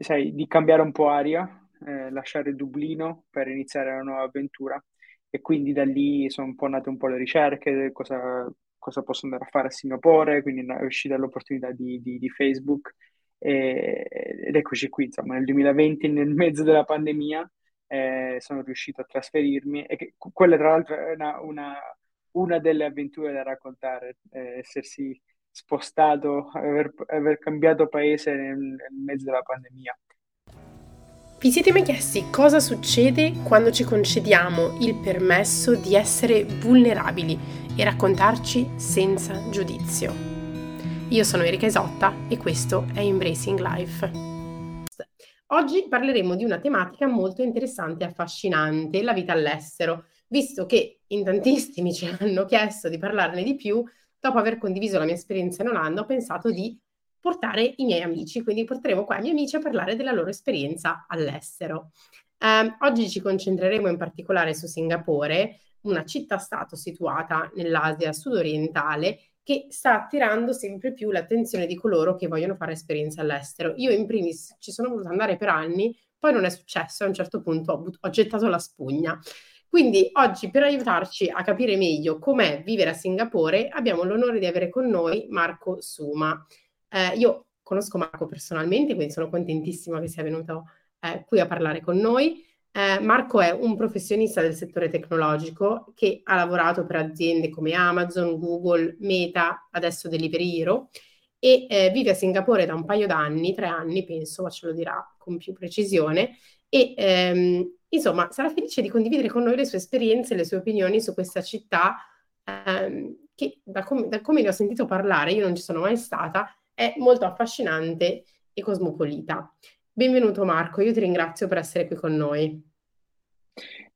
sai, di cambiare un po' aria, eh, lasciare Dublino per iniziare una nuova avventura. E quindi da lì sono un po' nate un po' le ricerche, cosa, cosa posso andare a fare a Singapore, quindi è uscita l'opportunità di, di, di Facebook e, ed eccoci qui, insomma, nel 2020, nel mezzo della pandemia, eh, sono riuscito a trasferirmi e che, quella tra l'altro è una, una, una delle avventure da raccontare, eh, essersi spostato, aver, aver cambiato paese nel, nel mezzo della pandemia. Vi siete mai chiesti cosa succede quando ci concediamo il permesso di essere vulnerabili e raccontarci senza giudizio? Io sono Erika Isotta e questo è Embracing Life. Oggi parleremo di una tematica molto interessante e affascinante, la vita all'estero, visto che in tantissimi ci hanno chiesto di parlarne di più, dopo aver condiviso la mia esperienza in Olanda, ho pensato di portare i miei amici, quindi porteremo qua i miei amici a parlare della loro esperienza all'estero. Um, oggi ci concentreremo in particolare su Singapore, una città-stato situata nell'Asia sudorientale che sta attirando sempre più l'attenzione di coloro che vogliono fare esperienze all'estero. Io in primis ci sono voluta andare per anni, poi non è successo, a un certo punto ho, but- ho gettato la spugna. Quindi oggi per aiutarci a capire meglio com'è vivere a Singapore abbiamo l'onore di avere con noi Marco Suma. Eh, io conosco Marco personalmente, quindi sono contentissima che sia venuto eh, qui a parlare con noi. Eh, Marco è un professionista del settore tecnologico che ha lavorato per aziende come Amazon, Google, Meta, adesso Delivery Hero e eh, vive a Singapore da un paio d'anni, tre anni penso, ma ce lo dirà con più precisione. E ehm, Insomma, sarà felice di condividere con noi le sue esperienze e le sue opinioni su questa città ehm, che da, com- da come ne ho sentito parlare, io non ci sono mai stata, è molto affascinante e cosmopolita. Benvenuto Marco, io ti ringrazio per essere qui con noi.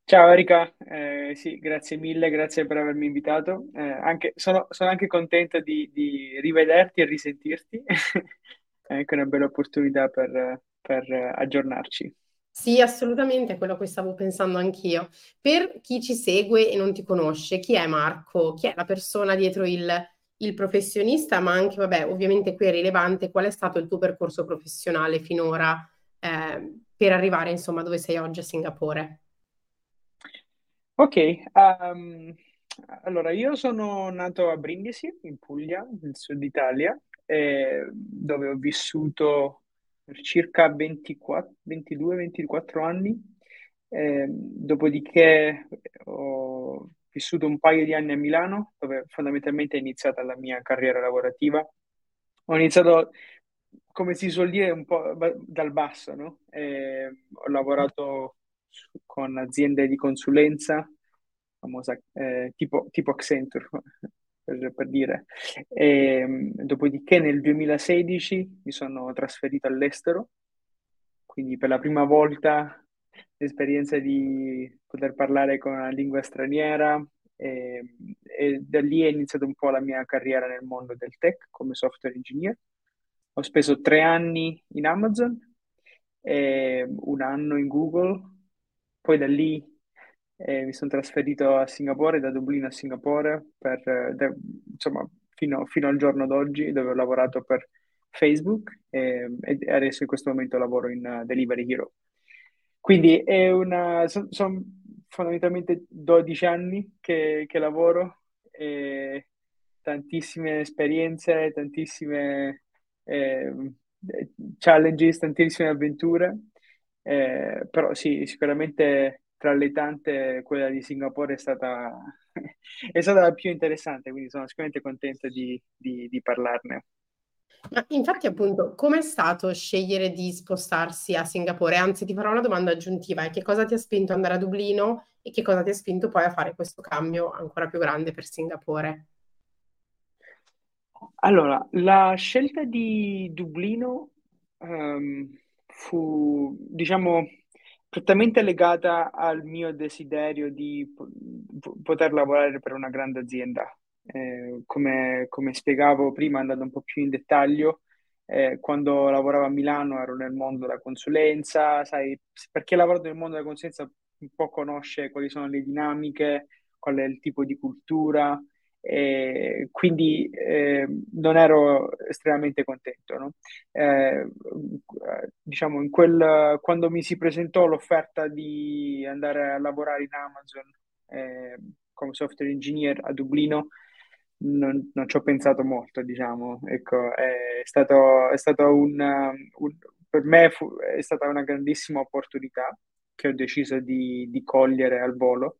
Ciao Erika, eh, sì, grazie mille, grazie per avermi invitato. Eh, anche, sono, sono, anche contento di, di, rivederti e risentirti, è anche una bella opportunità per, per aggiornarci. Sì, assolutamente, è quello a cui stavo pensando anch'io. Per chi ci segue e non ti conosce, chi è Marco? Chi è la persona dietro il, il professionista? Ma anche, vabbè, ovviamente qui è rilevante qual è stato il tuo percorso professionale finora eh, per arrivare, insomma, dove sei oggi a Singapore. Ok, um, allora io sono nato a Brindisi, in Puglia, nel sud Italia, eh, dove ho vissuto per circa 24, 22-24 anni, eh, dopodiché ho vissuto un paio di anni a Milano, dove fondamentalmente è iniziata la mia carriera lavorativa. Ho iniziato, come si suol dire, un po' dal basso, no? Eh, ho lavorato con aziende di consulenza, famosa, eh, tipo, tipo Accenture, per, per dire. E, ehm, dopodiché nel 2016 mi sono trasferito all'estero, quindi per la prima volta l'esperienza di poter parlare con una lingua straniera e, e da lì è iniziata un po' la mia carriera nel mondo del tech come software engineer. Ho speso tre anni in Amazon, un anno in Google, poi da lì e mi sono trasferito a Singapore, da Dublino a Singapore, per, de, insomma, fino, fino, al giorno d'oggi, dove ho lavorato per Facebook e, e adesso in questo momento lavoro in uh, Delivery Hero. Quindi sono son fondamentalmente 12 anni che, che lavoro tantissime esperienze, tantissime eh, challenges, tantissime avventure, eh, però sì, sicuramente tra le tante, quella di Singapore è stata, è stata la più interessante, quindi sono sicuramente contento di, di, di parlarne. Ma infatti, appunto, com'è stato scegliere di spostarsi a Singapore? Anzi, ti farò una domanda aggiuntiva: che cosa ti ha spinto ad andare a Dublino e che cosa ti ha spinto poi a fare questo cambio ancora più grande per Singapore? Allora, la scelta di Dublino um, fu, diciamo, prettamente legata al mio desiderio di poter lavorare per una grande azienda. Eh, come, come, spiegavo prima, andando un po' più in dettaglio, eh, quando lavoravo a Milano ero nel mondo della consulenza, sai, perché lavoro nel mondo della consulenza un po' conosce quali sono le dinamiche, qual è il tipo di cultura, quindi eh, non ero estremamente contento. No? Eh, diciamo, quel, quando mi si presentò l'offerta di andare a lavorare in Amazon eh, come software engineer a Dublino, non, non ci ho pensato molto, diciamo. Ecco, è stato, è stato un, un, per me fu, è stata una grandissima opportunità che ho deciso di, di cogliere al volo.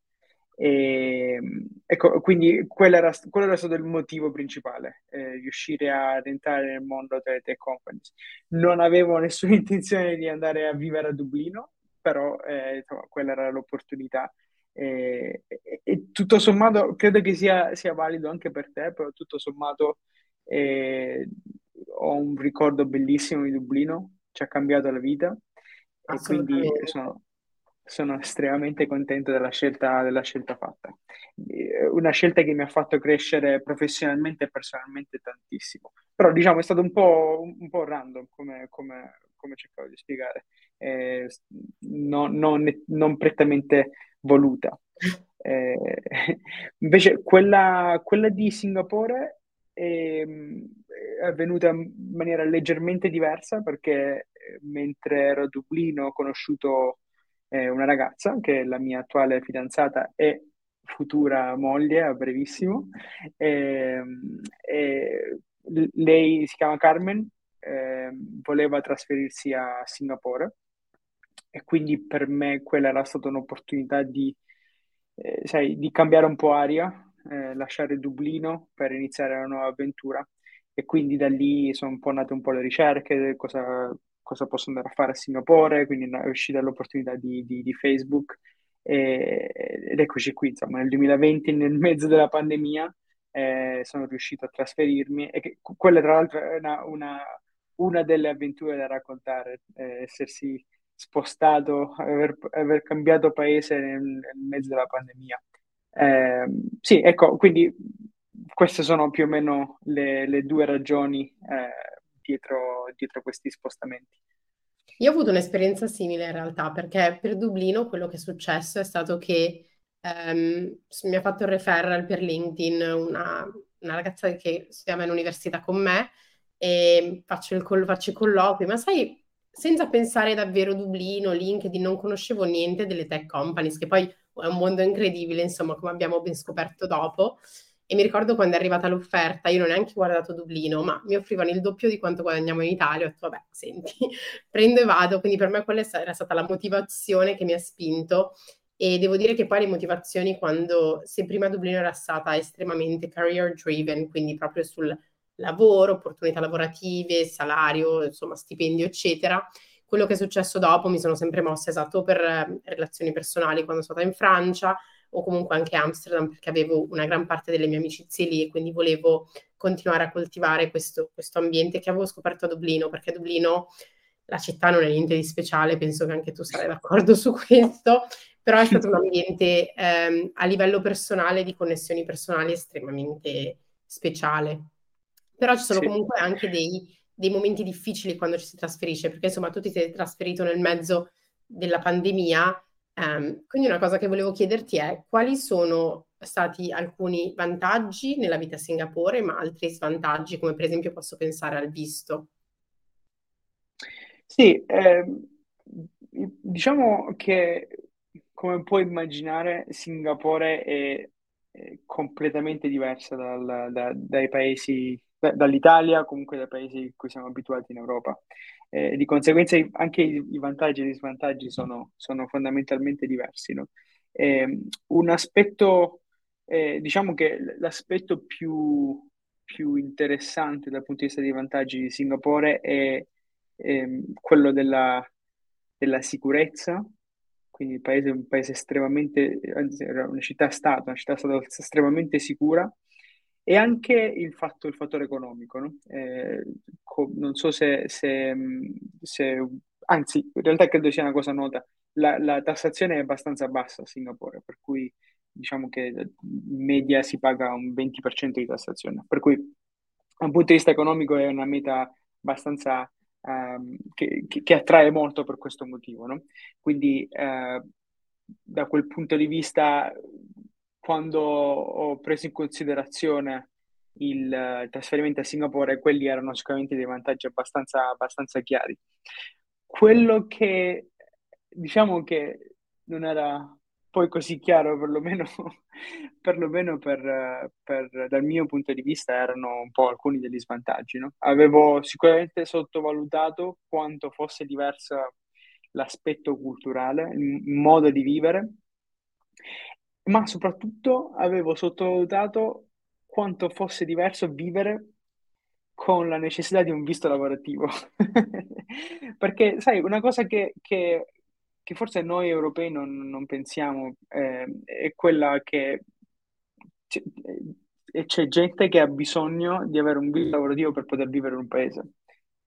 E, ecco, quindi quello era, quello era, stato il motivo principale, eh, riuscire ad entrare nel mondo delle tech companies. Non avevo nessuna intenzione di andare a vivere a Dublino, però eh, insomma, quella era l'opportunità. E, e, e, tutto sommato credo che sia, sia, valido anche per te, però tutto sommato eh, ho un ricordo bellissimo di Dublino, ci ha cambiato la vita e quindi sono, sono estremamente contento della scelta, della scelta fatta. Eh, una scelta che mi ha fatto crescere professionalmente e personalmente tantissimo. Però diciamo è stato un po', un po random come, come, come cercavo di spiegare, eh, no, non, non prettamente voluta. Eh, invece quella, quella, di Singapore è, è avvenuta in maniera leggermente diversa perché eh, mentre ero a Dublino ho conosciuto eh, una ragazza che è la mia attuale fidanzata e futura moglie a brevissimo. E, e lei si chiama Carmen, eh, voleva trasferirsi a Singapore e quindi per me quella era stata un'opportunità di, eh, sai, di cambiare un po' aria, eh, lasciare Dublino per iniziare una nuova avventura e quindi da lì sono un po' nate un po' le ricerche, cosa, cosa posso andare a fare a Singapore, quindi è uscita l'opportunità di, di, di Facebook e, ed eccoci qui, insomma, nel 2020, nel mezzo della pandemia, eh, sono riuscito a trasferirmi e che, quella tra l'altro è una, una, una delle avventure da raccontare, eh, essersi spostato, aver, aver, cambiato paese nel, nel mezzo della pandemia. Eh, sì, ecco, quindi queste sono più o meno le, le due ragioni eh, dietro, dietro questi spostamenti. Io ho avuto un'esperienza simile in realtà, perché per Dublino quello che è successo è stato che um, mi ha fatto il referral per LinkedIn una, una ragazza che studiava in università con me e faccio, il, faccio i colloqui, ma sai, senza pensare davvero Dublino, LinkedIn, non conoscevo niente delle tech companies, che poi è un mondo incredibile, insomma, come abbiamo ben scoperto dopo. E mi ricordo quando è arrivata l'offerta, io non ho neanche guardato Dublino, ma mi offrivano il doppio di quanto guadagniamo in Italia. Ho detto, vabbè, senti, prendo e vado. Quindi per me quella era stata la motivazione che mi ha spinto. E devo dire che poi le motivazioni, quando se prima Dublino era stata estremamente career driven, quindi proprio sul lavoro, opportunità lavorative, salario, insomma, stipendio, eccetera. Quello che è successo dopo mi sono sempre mossa esatto per eh, relazioni personali quando sono stata in Francia o comunque anche Amsterdam perché avevo una gran parte delle mie amicizie lì e quindi volevo continuare a coltivare questo, questo ambiente che avevo scoperto a Dublino perché Dublino la città non è niente di speciale, penso che anche tu sarai d'accordo su questo, però è stato un ambiente ehm, a livello personale di connessioni personali estremamente speciale. Però ci sono sì. comunque anche dei, dei momenti difficili quando ci si trasferisce, perché insomma tu ti sei trasferito nel mezzo della pandemia Um, quindi una cosa che volevo chiederti è quali sono stati alcuni vantaggi nella vita a Singapore, ma altri svantaggi, come per esempio posso pensare al visto? Sì, eh, diciamo che come puoi immaginare Singapore è, è completamente diversa dal, da, dai paesi, da, dall'Italia, comunque dai paesi a cui siamo abituati in Europa eh, di conseguenza anche i, i, vantaggi e gli svantaggi sono, sono fondamentalmente diversi. No? Eh, un aspetto, eh, diciamo che l'aspetto più, più, interessante dal punto di vista dei vantaggi di Singapore è ehm, quello della, della sicurezza, quindi il paese è un paese estremamente, anzi, una città-stato, una città-stato estremamente sicura, e anche il, fatto, il fattore economico. No? Eh, co- non so se, se, se, anzi, in realtà credo sia una cosa nota, la, la, tassazione è abbastanza bassa a Singapore, per cui diciamo che in media si paga un 20% di tassazione, per cui da un punto di vista economico è una meta abbastanza um, che, che, che, attrae molto per questo motivo. No? Quindi uh, da quel punto di vista quando ho preso in considerazione il trasferimento a Singapore, quelli erano sicuramente dei vantaggi abbastanza, abbastanza chiari. quello che diciamo che non era poi così chiaro, perlomeno, perlomeno per, per, dal mio punto di vista, erano un po' alcuni degli svantaggi. No? Avevo sicuramente sottovalutato quanto fosse diverso l'aspetto culturale, il modo di vivere, ma soprattutto avevo sottovalutato quanto fosse diverso vivere con la necessità di un visto lavorativo. Perché, sai, una cosa che, che che forse noi europei non, non pensiamo, eh, è quella che c'è, eh, c'è, gente che ha bisogno di avere un visto lavorativo per poter vivere in un paese.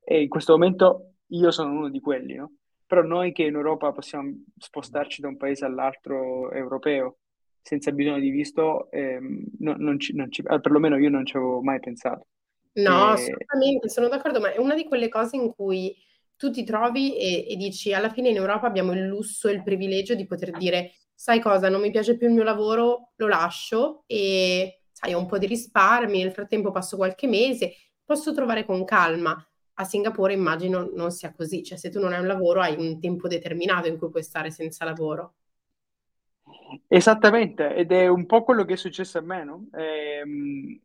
E in questo momento io sono uno di quelli, no? Però noi che in Europa possiamo spostarci da un paese all'altro europeo senza bisogno di visto, ehm, no, non ci, non ci, eh, perlomeno io non ci avevo mai pensato. No, e... assolutamente, sono d'accordo, ma è una di quelle cose in cui tu ti trovi e, e dici alla fine in Europa abbiamo il lusso e il privilegio di poter dire sai cosa, non mi piace più il mio lavoro, lo lascio e sai, ho un po' di risparmi, nel frattempo passo qualche mese, posso trovare con calma. A Singapore immagino non sia così, cioè se tu non hai un lavoro hai un tempo determinato in cui puoi stare senza lavoro. Esattamente, ed è un po' quello che è successo a me, no? Ehm,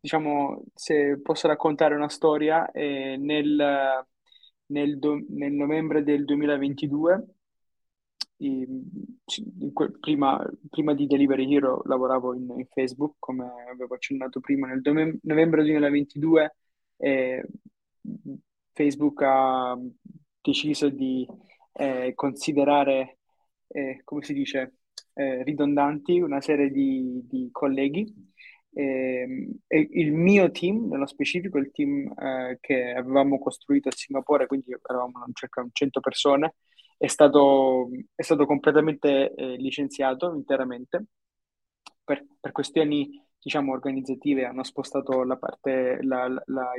diciamo, se posso raccontare una storia, eh, nel, nel, do, nel novembre del 2022. In, in que, prima, prima, di Delivery Hero lavoravo in, in, Facebook, come avevo accennato prima. Nel do, novembre 2022 eh, Facebook ha deciso di eh, considerare, eh, come si dice, eh, ridondanti una serie di, di colleghi. E, e il mio team, nello specifico, il team eh, che avevamo costruito a Singapore, quindi eravamo circa 100 persone, è stato, è stato completamente eh, licenziato interamente. Per, per, questioni diciamo organizzative hanno spostato la parte la, la,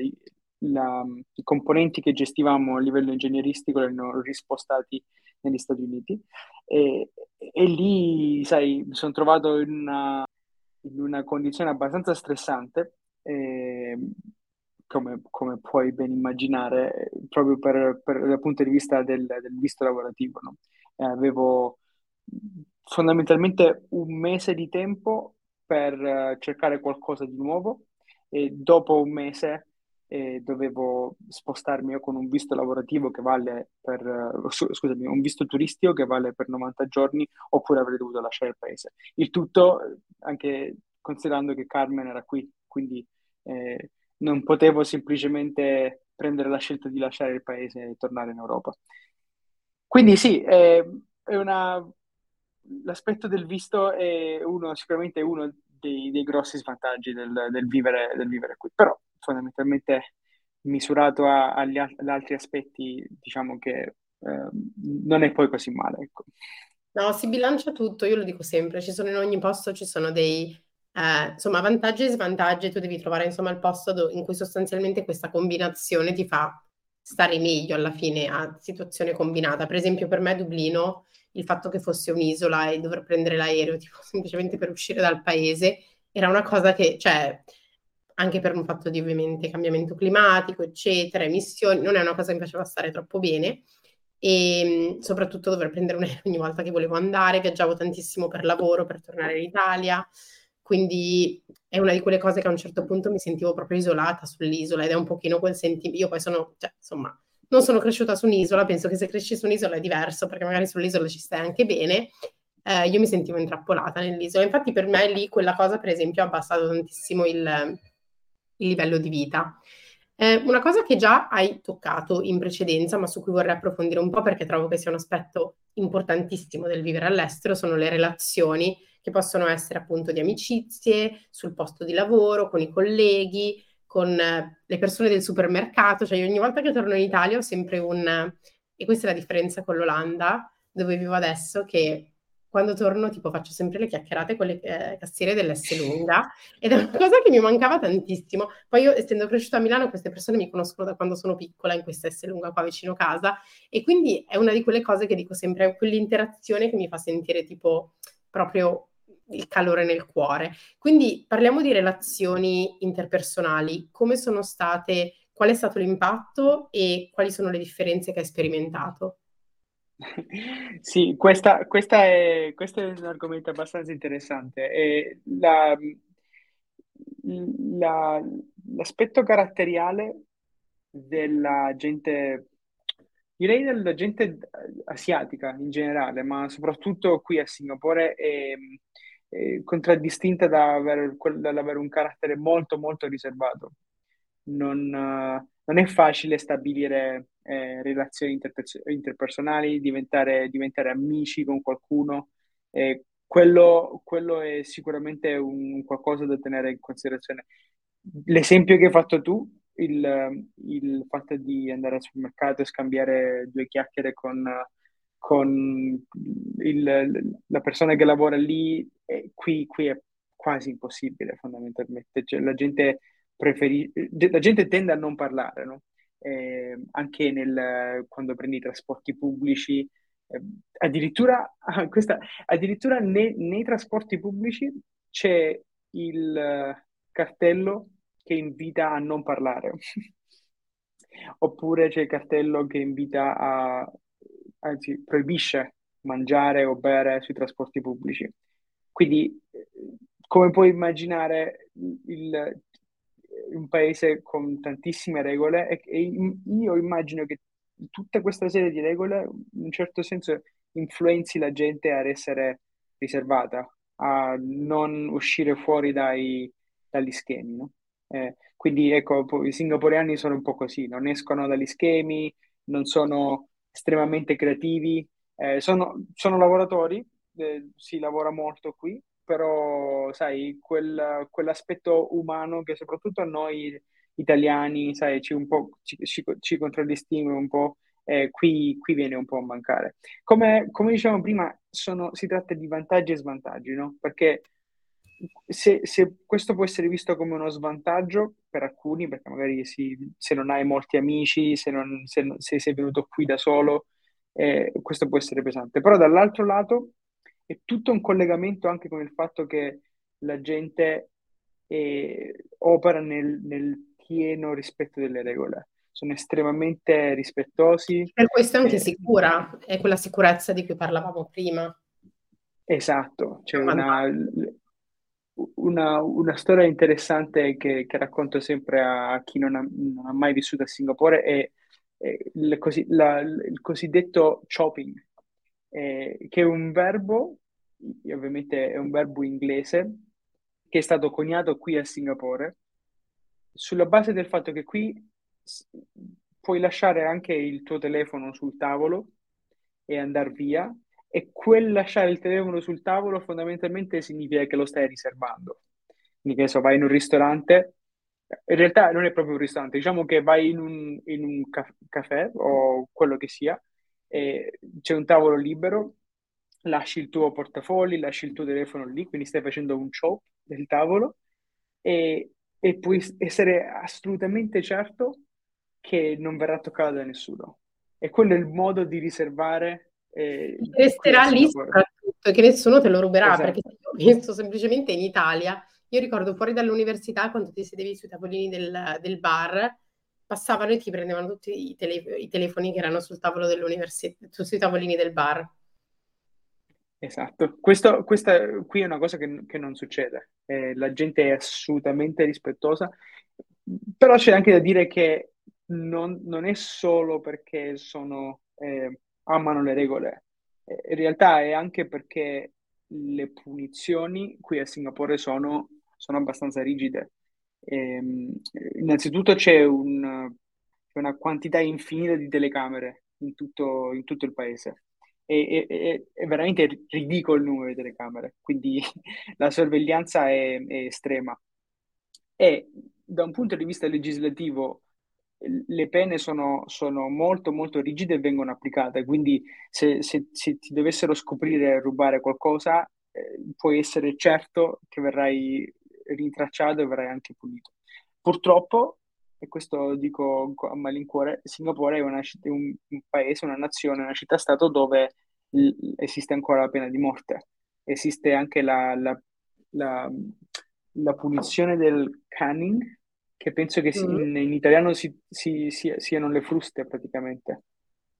la, i componenti che gestivamo a livello ingegneristico li hanno rispostati negli Stati Uniti e, e lì sai mi sono trovato in una in una condizione abbastanza stressante, eh, come, come, puoi ben immaginare, proprio per, per, dal punto di vista del, del visto lavorativo. No? Eh, avevo fondamentalmente un mese di tempo per uh, cercare qualcosa di nuovo e dopo un mese eh, dovevo spostarmi con un visto lavorativo che vale per, uh, scusami, un visto turistico che vale per 90 giorni oppure avrei dovuto lasciare il paese. Il tutto anche considerando che Carmen era qui, quindi eh, non potevo semplicemente prendere la scelta di lasciare il paese e tornare in Europa. Quindi sì, è una... l'aspetto del visto è uno, sicuramente uno dei, dei grossi svantaggi del, del, vivere, del, vivere, qui, però fondamentalmente misurato a, agli, agli altri aspetti, diciamo che eh, non è poi così male. Ecco. No, si bilancia tutto, io lo dico sempre, ci sono in ogni posto, ci sono dei eh, insomma, vantaggi e svantaggi, tu devi trovare insomma il posto do- in cui sostanzialmente questa combinazione ti fa stare meglio alla fine a situazione combinata. Per esempio, per me Dublino, il fatto che fosse un'isola e dover prendere l'aereo tipo, semplicemente per uscire dal paese era una cosa che, cioè, anche per un fatto di ovviamente cambiamento climatico, eccetera, emissioni, non è una cosa che mi faceva stare troppo bene. E soprattutto dover prendere un aereo ogni volta che volevo andare, viaggiavo tantissimo per lavoro, per tornare in Italia. Quindi è una di quelle cose che a un certo punto mi sentivo proprio isolata sull'isola ed è un pochino quel sentimento. Io poi sono, cioè, insomma, non sono cresciuta su un'isola, penso che se cresci su un'isola è diverso perché magari sull'isola ci stai anche bene. Eh, io mi sentivo intrappolata nell'isola. Infatti, per me lì quella cosa, per esempio, ha abbassato tantissimo il, il livello di vita. Eh, una cosa che già hai toccato in precedenza, ma su cui vorrei approfondire un po' perché trovo che sia un aspetto importantissimo del vivere all'estero, sono le relazioni che possono essere appunto di amicizie, sul posto di lavoro, con i colleghi, con eh, le persone del supermercato. Cioè, io ogni volta che torno in Italia ho sempre un... E questa è la differenza con l'Olanda, dove vivo adesso, che quando torno tipo faccio sempre le chiacchierate con le eh, cassiere dell'S lunga ed è una cosa che mi mancava tantissimo. Poi io essendo cresciuta a Milano queste persone mi conoscono da quando sono piccola in questa S lunga qua vicino casa e quindi è una di quelle cose che dico sempre, è quell'interazione che mi fa sentire tipo proprio il calore nel cuore. Quindi parliamo di relazioni interpersonali, come sono state qual è stato l'impatto e quali sono le differenze che hai sperimentato? Sì, questa, questa è, questo è un argomento abbastanza interessante. E la, la, l'aspetto caratteriale della gente, direi della gente asiatica in generale, ma soprattutto qui a Singapore, è, è contraddistinta da avere, dall'avere un carattere molto, molto riservato. Non, non è facile stabilire eh, relazioni interpers- interpersonali, diventare, diventare, amici con qualcuno. Eh, quello, quello, è sicuramente un qualcosa da tenere in considerazione. L'esempio che hai fatto tu, il, il fatto di andare al supermercato e scambiare due chiacchiere con, con il, la persona che lavora lì, eh, qui, qui, è quasi impossibile fondamentalmente. Cioè, la gente preferisce, la gente tende a non parlare, no? Eh, anche nel, quando prendi i trasporti pubblici, eh, addirittura, questa, addirittura nei, nei trasporti pubblici c'è il cartello che invita a non parlare, oppure c'è il cartello che invita a, anzi, proibisce mangiare o bere sui trasporti pubblici. Quindi, come puoi immaginare, il, un paese con tantissime regole e, e io immagino che tutta questa serie di regole in un certo senso influenzi la gente ad essere riservata, a non uscire fuori dai, dagli schemi. No? Eh, quindi ecco, i singaporeani sono un po' così, non escono dagli schemi, non sono estremamente creativi, eh, sono, sono, lavoratori, eh, si lavora molto qui, però sai, quel, quell'aspetto umano che soprattutto a noi italiani, sai, ci, un po', ci, ci, ci contraddistingue un po', eh, qui, qui, viene un po' a mancare. Come, come dicevamo prima, sono, si tratta di vantaggi e svantaggi, no? Perché se, se, questo può essere visto come uno svantaggio per alcuni, perché magari si, se non hai molti amici, se, non, se, se sei venuto qui da solo, eh, questo può essere pesante. Però dall'altro lato è tutto un collegamento anche con il fatto che la gente eh, opera nel, nel, pieno rispetto delle regole. Sono estremamente rispettosi. Per questo è anche eh, sicura, è quella sicurezza di cui parlavamo prima. Esatto, c'è una, una, una, storia interessante che, che, racconto sempre a chi non ha, non ha mai vissuto a Singapore è, è il, così, la, il cosiddetto chopping, eh, che è un verbo, ovviamente è un verbo inglese, che è stato coniato qui a Singapore, sulla base del fatto che qui puoi lasciare anche il tuo telefono sul tavolo e andare via, e quel lasciare il telefono sul tavolo fondamentalmente significa che lo stai riservando. Quindi che so, vai in un ristorante, in realtà non è proprio un ristorante, diciamo che vai in un, in un caffè o quello che sia, c'è un tavolo libero, lasci il tuo portafogli, lasci il tuo telefono lì, quindi stai facendo un show del tavolo e, e puoi essere assolutamente certo che non verrà toccato da nessuno. E quello è il modo di riservare. Eh, resterà lì soprattutto, che nessuno te lo ruberà, esatto. perché io penso semplicemente in Italia, io ricordo fuori dall'università quando ti sedevi sui tavolini del, del bar, passavano e ti prendevano tutti i, tele, i telefoni che erano sul tavolo dell'università, sui tavolini del bar. Esatto, Questo, questa qui è una cosa che, che non succede, eh, la gente è assolutamente rispettosa, però c'è anche da dire che non, non è solo perché sono, eh, amano le regole, eh, in realtà è anche perché le punizioni qui a Singapore sono, sono abbastanza rigide. Ehm, innanzitutto c'è, un, una quantità infinita di telecamere in tutto, in tutto il paese è, è, è, veramente ridicolo il numero di telecamere, quindi la sorveglianza è, è, estrema. E da un punto di vista legislativo le pene sono, sono molto molto rigide e vengono applicate, quindi se, se, se ti dovessero scoprire rubare qualcosa, eh, puoi essere certo che verrai rintracciato e verrai anche punito. Purtroppo e questo dico a malincuore, Singapore è una, un, un paese, una nazione, una città-stato dove l- esiste ancora la pena di morte, esiste anche la, la, la, la punizione del canning, che penso che mm. in, in, italiano si, si, si, siano le fruste praticamente.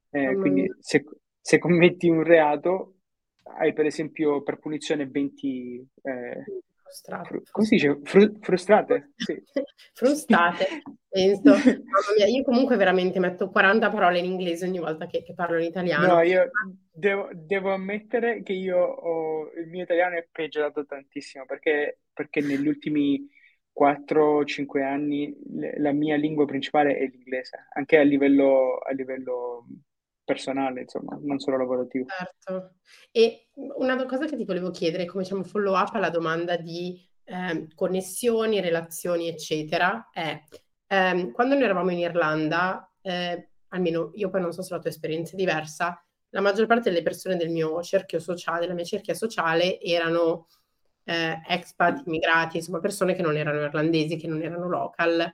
Eh, quindi se, se, commetti un reato hai per esempio per punizione 20... Eh, frustrate. Fru- come si dice? Fru- frustrate? Sì. Frustate, penso. mia, io comunque veramente metto 40 parole in inglese ogni volta che, che parlo in italiano. No, io devo, devo, ammettere che io ho, il mio italiano è peggiorato tantissimo perché, perché negli ultimi 4-5 anni la mia lingua principale è l'inglese, anche a livello, a livello personale, insomma, non solo lavorativo. Certo. E una cosa che ti volevo chiedere, come diciamo follow up alla domanda di eh, connessioni, relazioni, eccetera, è eh, quando noi eravamo in Irlanda, eh, almeno io poi non so se la tua esperienza è diversa, la maggior parte delle persone del mio cerchio sociale, della mia cerchia sociale, erano eh, expat, immigrati, insomma persone che non erano irlandesi, che non erano local.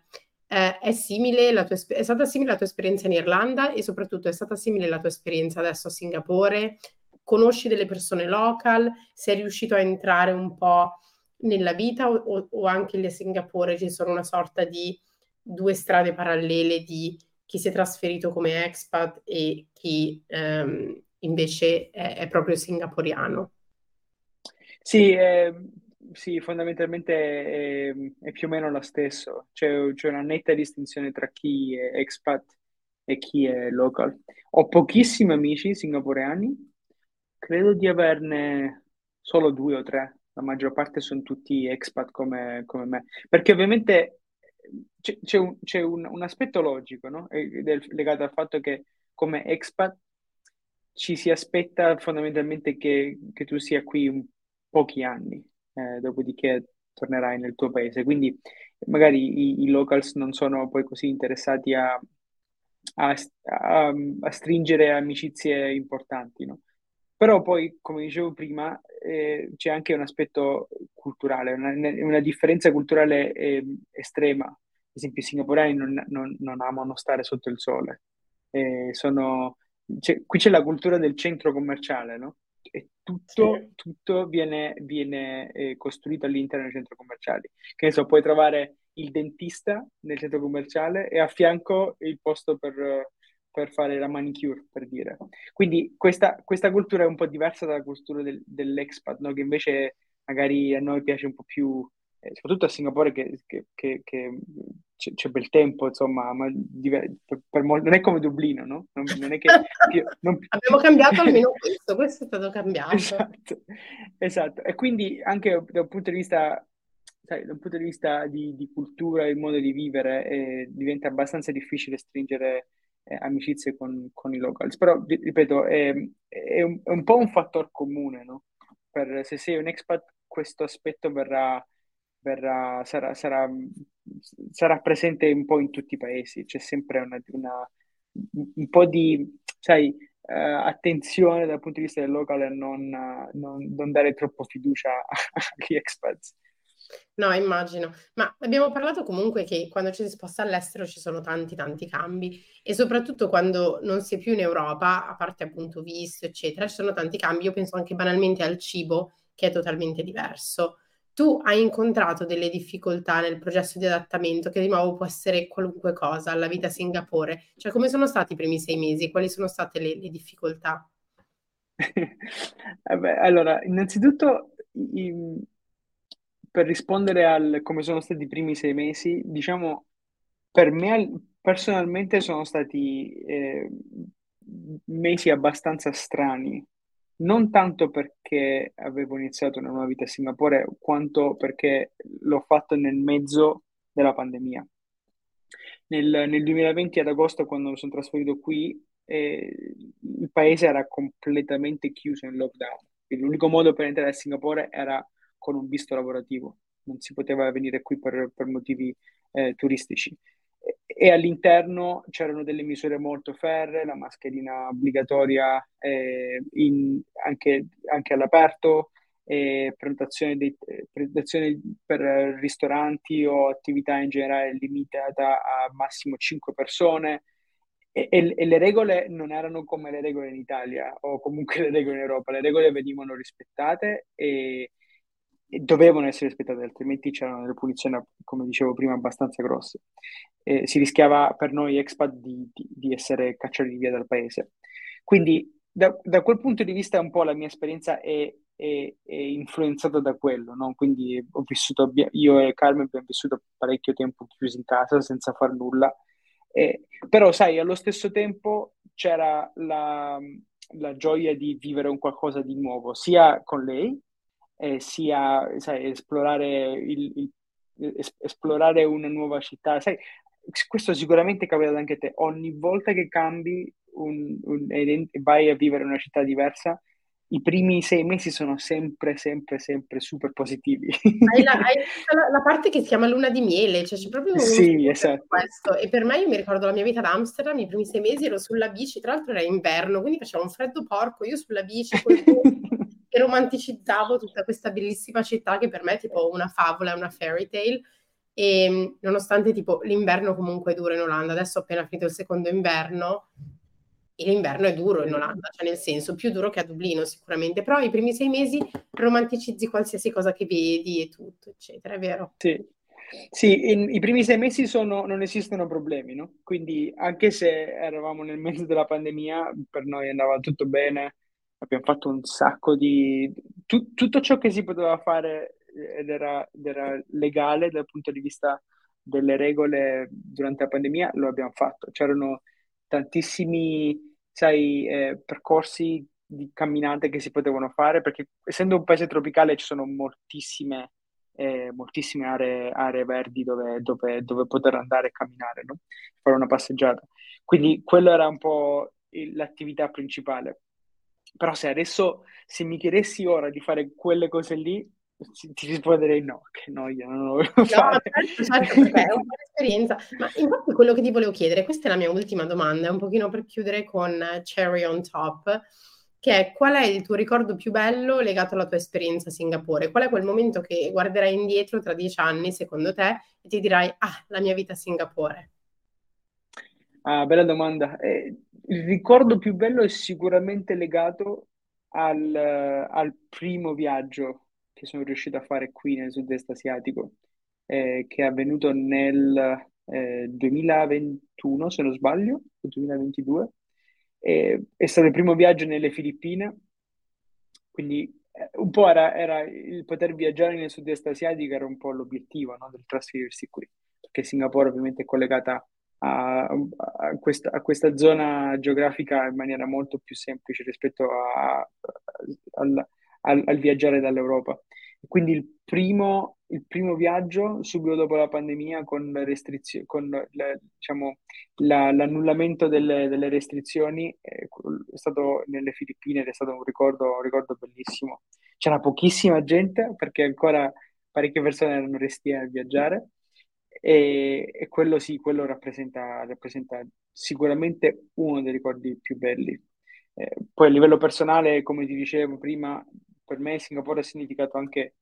Eh, è, simile tua, è stata simile la tua esperienza in Irlanda e soprattutto è stata simile la tua esperienza adesso a Singapore? Conosci delle persone local? Sei riuscito a entrare un po' nella vita o, o anche lì a Singapore ci sono una sorta di due strade parallele di chi si è trasferito come expat e chi ehm, invece è, è proprio singaporiano? Sì, eh, sì, fondamentalmente è, è, più o meno lo stesso. C'è, c'è, una netta distinzione tra chi è expat e chi è local. Ho pochissimi amici singaporeani, credo di averne solo due o tre. La maggior parte sono tutti expat come, come me. Perché ovviamente c'è, c'è, un, c'è un, un, aspetto logico, no? Del, legato al fatto che come expat ci si aspetta fondamentalmente che, che tu sia qui un pochi anni, eh, dopodiché tornerai nel tuo paese. Quindi magari i, i locals non sono poi così interessati a, a, a, a stringere amicizie importanti, no? Però poi, come dicevo prima, eh, c'è anche un aspetto culturale, una, una differenza culturale eh, estrema. Ad esempio, i singaporani non, non, non amano stare sotto il sole. Eh, sono, c'è, qui c'è la cultura del centro commerciale, no? E tutto, sì. tutto viene, viene eh, costruito all'interno dei centri commerciali. Che ne so, puoi trovare il dentista nel centro commerciale e a fianco il posto per, per fare la manicure, per dire. Quindi questa, questa, cultura è un po' diversa dalla cultura del, dell'expat, no? che invece magari a noi piace un po' più eh, soprattutto a Singapore che, che, che, che c'è, c'è, bel tempo, insomma, ma diver- per, per mol- non è come Dublino, no? Non, non è che... non... Abbiamo cambiato almeno questo, questo è stato cambiato. Esatto, esatto. E quindi anche da un punto di vista, sai, da un punto di vista di, di cultura, il modo di vivere, eh, diventa abbastanza difficile stringere eh, amicizie con, con, i locals. Però, ripeto, è, è, un, è un po' un fattore comune, no? Per, se sei un expat, questo aspetto verrà verrà, sarà, sarà, sarà, presente un po' in tutti i paesi, c'è sempre una, una, un po' di, sai, uh, attenzione dal punto di vista del locale a non, non, non dare troppo fiducia agli expats. No, immagino. Ma abbiamo parlato comunque che quando ci si sposta all'estero ci sono tanti, tanti cambi e soprattutto quando non si è più in Europa, a parte appunto visto, eccetera, ci sono tanti cambi. Io penso anche banalmente al cibo, che è totalmente diverso tu hai incontrato delle difficoltà nel processo di adattamento, che di nuovo può essere qualunque cosa, alla vita a Singapore. Cioè, come sono stati i primi sei mesi? Quali sono state le, le difficoltà? eh allora, innanzitutto, i, per rispondere al come sono stati i primi sei mesi, diciamo, per me personalmente sono stati eh, mesi abbastanza strani, non tanto perché avevo iniziato una nuova vita a Singapore, quanto perché l'ho fatto nel mezzo della pandemia. Nel, nel 2020 ad agosto, quando mi sono trasferito qui, eh, il paese era completamente chiuso in lockdown. Quindi l'unico modo per entrare a Singapore era con un visto lavorativo, non si poteva venire qui per, per motivi eh, turistici e all'interno c'erano delle misure molto ferre, la mascherina obbligatoria eh, in, anche, anche, all'aperto, eh, prenotazione, dei, prenotazione, per ristoranti o attività in generale limitata a massimo 5 persone. E, e, e, le regole non erano come le regole in Italia o comunque le regole in Europa, le regole venivano rispettate e dovevano essere rispettate, altrimenti c'erano delle punizioni, come dicevo prima, abbastanza grosse. Eh, si rischiava per noi expat di, di, di, essere cacciati via dal paese. Quindi da, da, quel punto di vista un po' la mia esperienza è, è, è influenzata da quello, no? Quindi ho vissuto, io e Carmen abbiamo vissuto parecchio tempo chiusi in casa senza far nulla, eh, però sai, allo stesso tempo c'era la, la gioia di vivere un qualcosa di nuovo, sia con lei, eh, sia sai, esplorare, il, il, es, esplorare una nuova città. Sai, questo sicuramente capita anche a te. Ogni volta che cambi un, un, e vai a vivere in una città diversa, i primi sei mesi sono sempre, sempre, sempre super positivi. Hai la, hai la, la parte che si chiama luna di miele, cioè c'è proprio un sì, esatto. questo. E per me, io mi ricordo la mia vita ad Amsterdam, i primi sei mesi ero sulla bici, tra l'altro era inverno, quindi faceva un freddo porco, io sulla bici, e romanticizzavo tutta questa bellissima città che per me è tipo una favola, una fairy tale. E nonostante tipo l'inverno comunque è duro in Olanda, adesso ho appena finito il secondo inverno, e l'inverno è duro in Olanda, cioè nel senso più duro che a Dublino sicuramente, però i primi sei mesi romanticizzi qualsiasi cosa che vedi e tutto, eccetera, è vero? Sì, sì in, i primi sei mesi sono, non esistono problemi, no? Quindi anche se eravamo nel mezzo della pandemia, per noi andava tutto bene, abbiamo fatto un sacco di... Tu, tutto ciò che si poteva fare ed era, ed era legale dal punto di vista delle regole durante la pandemia, lo abbiamo fatto. C'erano tantissimi sai, eh, percorsi di camminate che si potevano fare, perché essendo un paese tropicale ci sono moltissime, eh, moltissime aree, aree, verdi dove, dove, dove, poter andare e camminare, no? fare una passeggiata. Quindi quello era un po' l'attività principale. Però se adesso, se mi chiedessi ora di fare quelle cose lì, ti risponderei no, che noia, non lo voglio no, fare. Certo, certo, perché è un'esperienza. Ma infatti quello che ti volevo chiedere, questa è la mia ultima domanda, un pochino per chiudere con Cherry on Top, che è qual è il tuo ricordo più bello legato alla tua esperienza a Singapore? Qual è quel momento che guarderai indietro tra dieci anni, secondo te, e ti dirai, ah, la mia vita a Singapore? Ah, bella domanda. Eh, il ricordo più bello è sicuramente legato al, al primo viaggio che sono riuscito a fare qui nel sud-est asiatico, eh, che è avvenuto nel eh, 2021, se non sbaglio, o 2022. E, è stato il primo viaggio nelle Filippine, quindi eh, un po' era, era, il poter viaggiare nel sud-est asiatico era un po' l'obiettivo no, del trasferirsi qui, perché Singapore ovviamente è collegata a, a, questa, a, questa, zona geografica in maniera molto più semplice rispetto a, al, al, al viaggiare dall'Europa. Quindi il primo, il primo viaggio subito dopo la pandemia con, restrizio- con la, diciamo, la, l'annullamento delle, delle restrizioni è, è, stato nelle Filippine ed è stato un ricordo, un ricordo bellissimo. C'era pochissima gente perché ancora parecchie persone erano restie a viaggiare e, e quello sì, quello rappresenta, rappresenta, sicuramente uno dei ricordi più belli. Eh, poi a livello personale, come ti dicevo prima, per me Singapore ha significato anche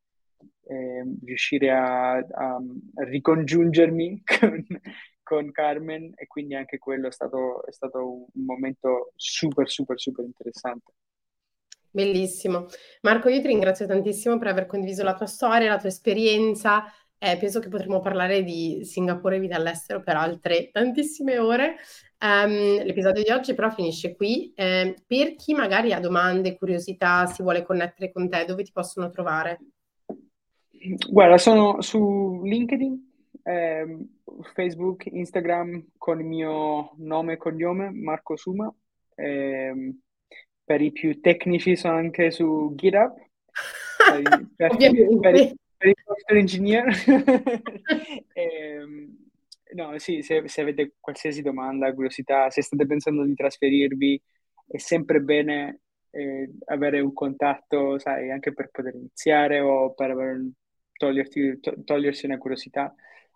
eh, riuscire a, a, ricongiungermi con, con, Carmen e quindi anche quello è stato, è stato un momento super, super, super interessante. Bellissimo. Marco, io ti ringrazio tantissimo per aver condiviso la tua storia, la tua esperienza. Eh, penso che potremo parlare di Singapore e vita all'estero per altre tantissime ore. Um, l'episodio di oggi però finisce qui. Eh, per chi magari ha domande, curiosità, si vuole connettere con te, dove ti possono trovare? Guarda, sono su LinkedIn, eh, Facebook, Instagram con il mio nome e cognome, Marco Suma. Eh, per i più tecnici sono anche su GitHub. per, per, per, per il software engineer. eh, no, sì, se, se, avete qualsiasi domanda, curiosità, se state pensando di trasferirvi, è sempre bene eh, avere un contatto, sai, anche per poter iniziare o per toglierti, to- togliersi una curiosità.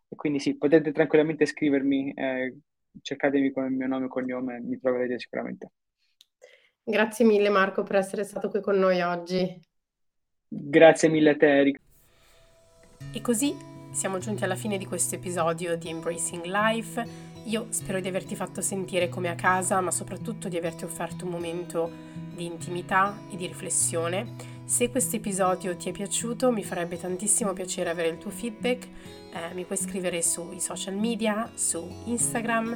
E quindi sì, potete tranquillamente scrivermi, eh, cercatemi con il mio nome e cognome, mi troverete sicuramente. Grazie mille Marco per essere stato qui con noi oggi. Grazie mille a te Eric. E così siamo giunti alla fine di questo episodio di Embracing Life. Io spero di averti fatto sentire come a casa, ma soprattutto di averti offerto un momento di intimità e di riflessione Se questo episodio ti è piaciuto mi farebbe tantissimo piacere avere il tuo feedback, eh, mi puoi scrivere sui social media, su Instagram,